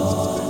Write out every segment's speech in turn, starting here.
Lord.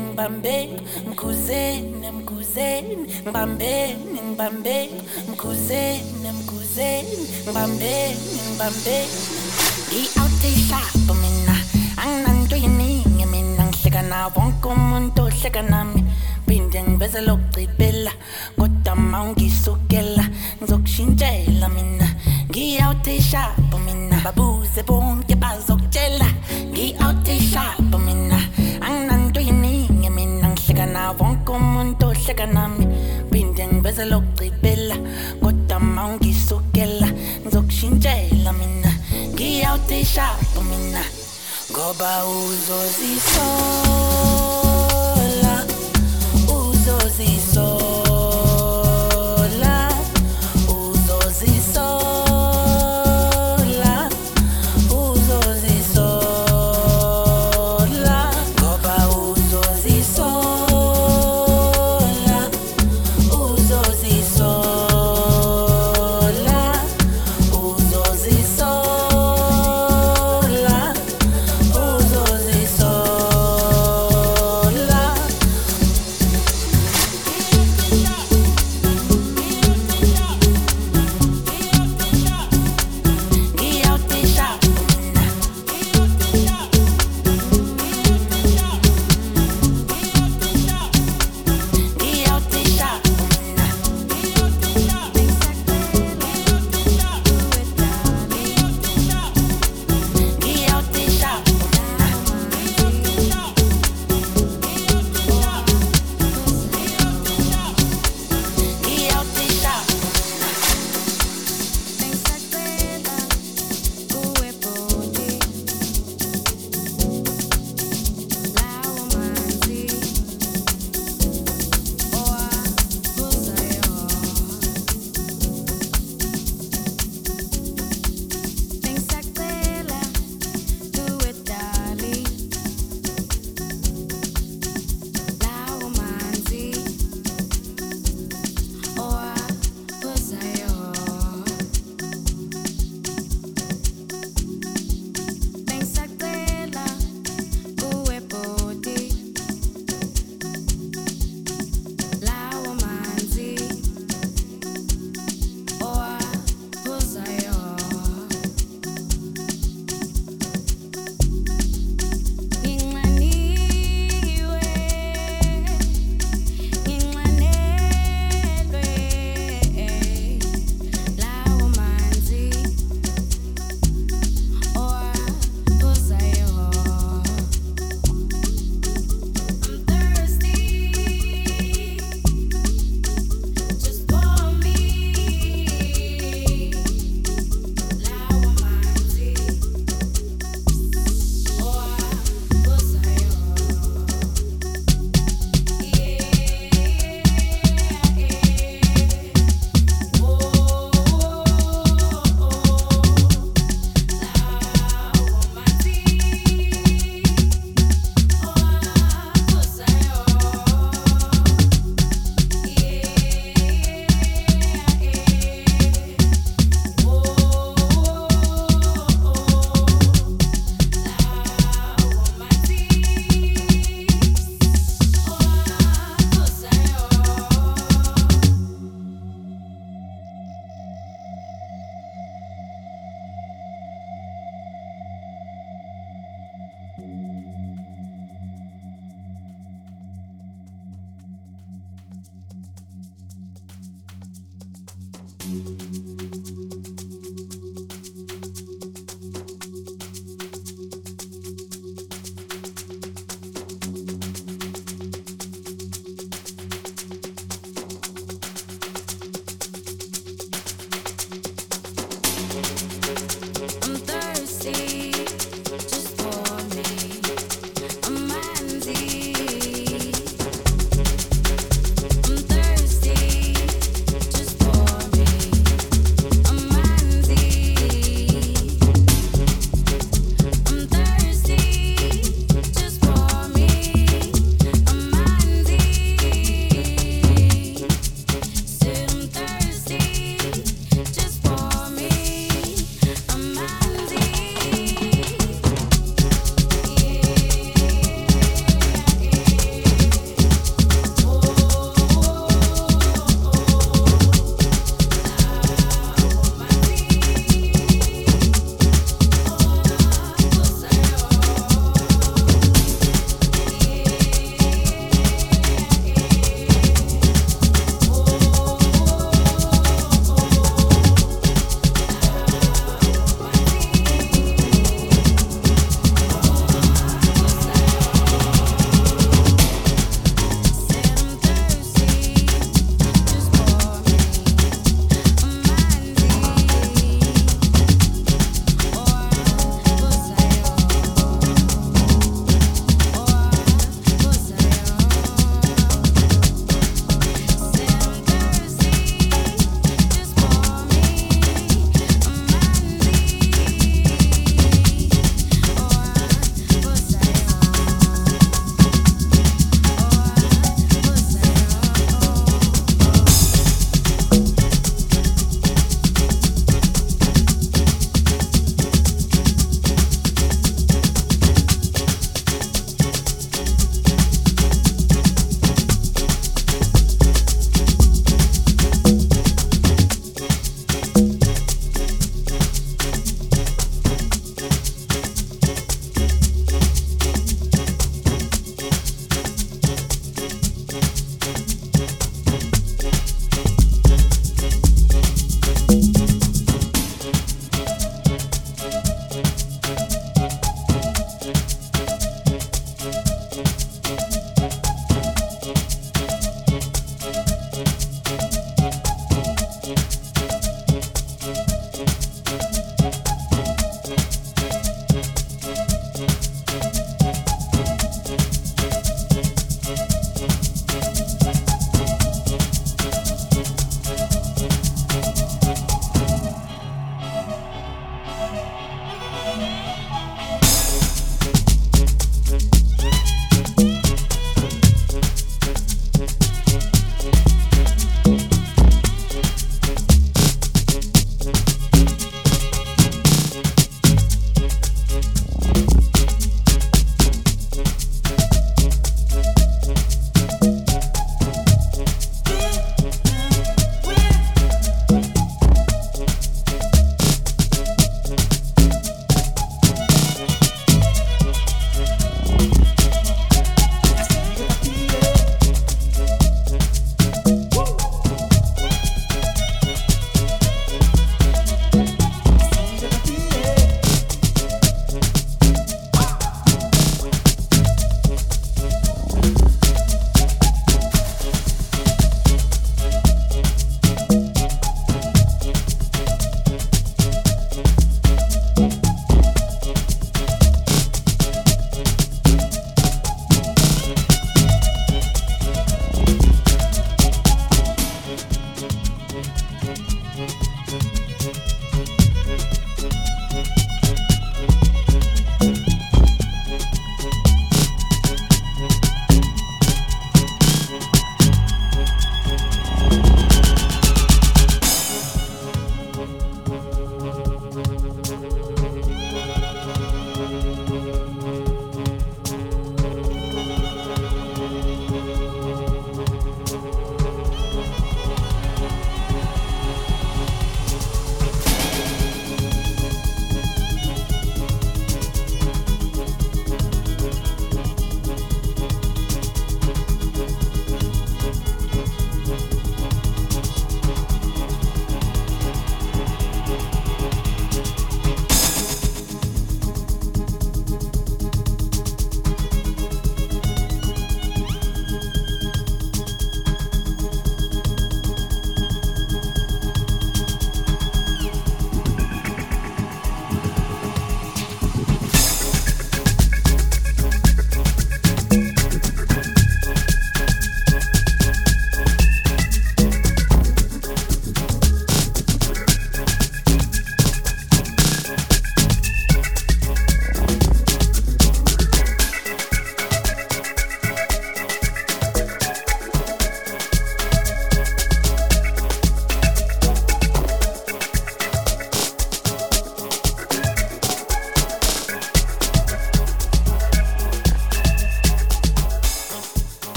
Ngibambeni mkhuzeni mkhuzeni ngibambeni ngibambeni mkhuzeni mkhuzeni ngibambeni ngibambeni ngi-outishapa mina anginanto yiningi mina. Ngihleka na wonke umuntu ohleka nami. Phinde ngiveze lokugcibela kodwa ma ungisukela ngizokushintshela mina. Ngi-outishapa mina babuze bonke bazokutshela. Ngi-outishapa mina wonke umuntu ohleka nami. Phinde lokugcibela kodwa ma ungisukela ngizokushintshela mina. Ngiyawutishapho mina ngoba uzozisola uzozisola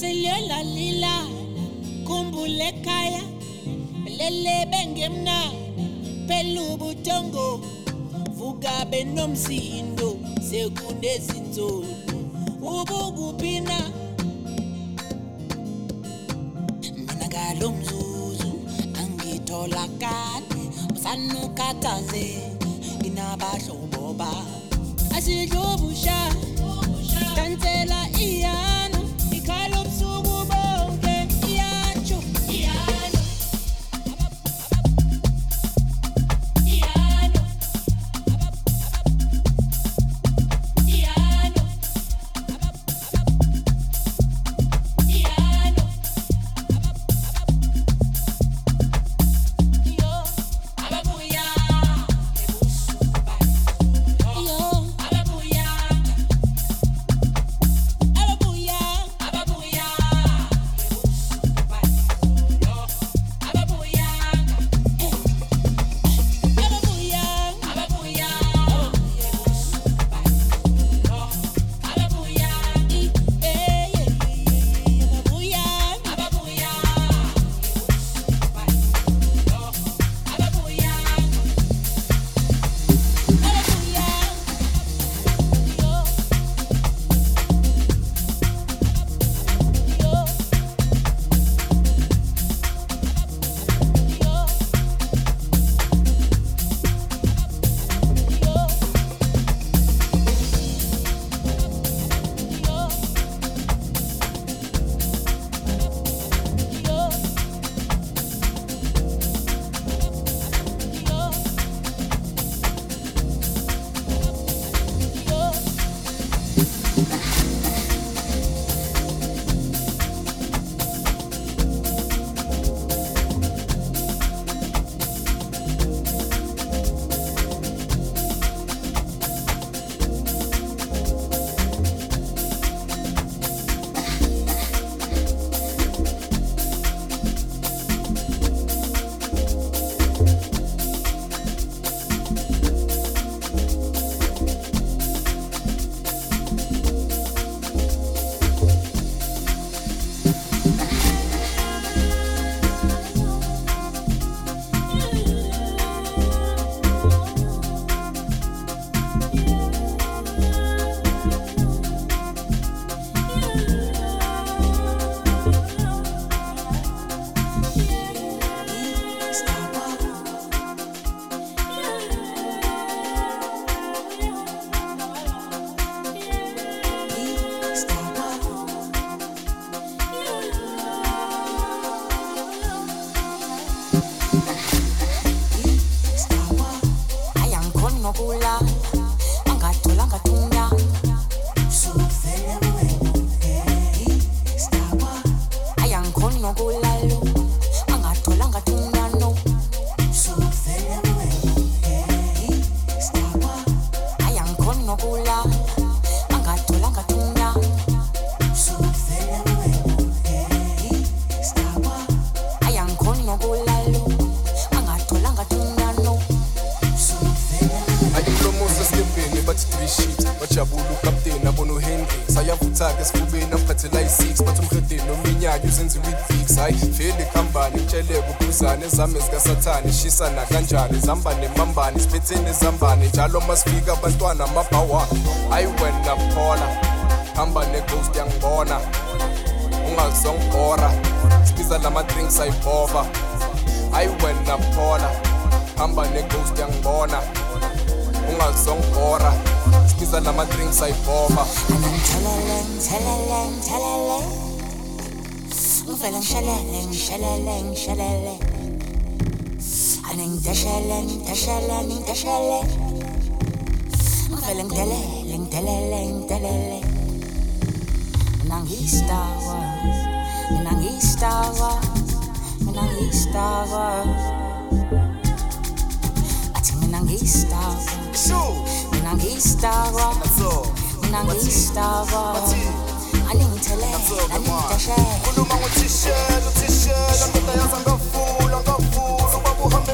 silila lila khumbule ekhaya. Lele bengemnana pelubutongo vuka benomsindo sekunezinzolo ubukuphina. Mina ngalo mzuzu angitholakali. Usanukhathazeka nginabahlobo ba. Asidlubusha tansela iya. شلن شلن شلن شلن هننتشل انتشل انتشل فلنتلل انتلل انتلل من Star Wars من Star Wars من Star Wars من Star Wars من Star Wars من Star Wars I ngothishela to ndoda yaza ngavula ngavula ubaba uhambe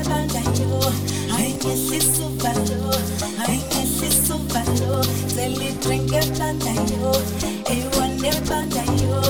eyi-one ebandayo, ayinyehlisa uvalo, ayinyehlisa uvalo, cela idrink ebandayo,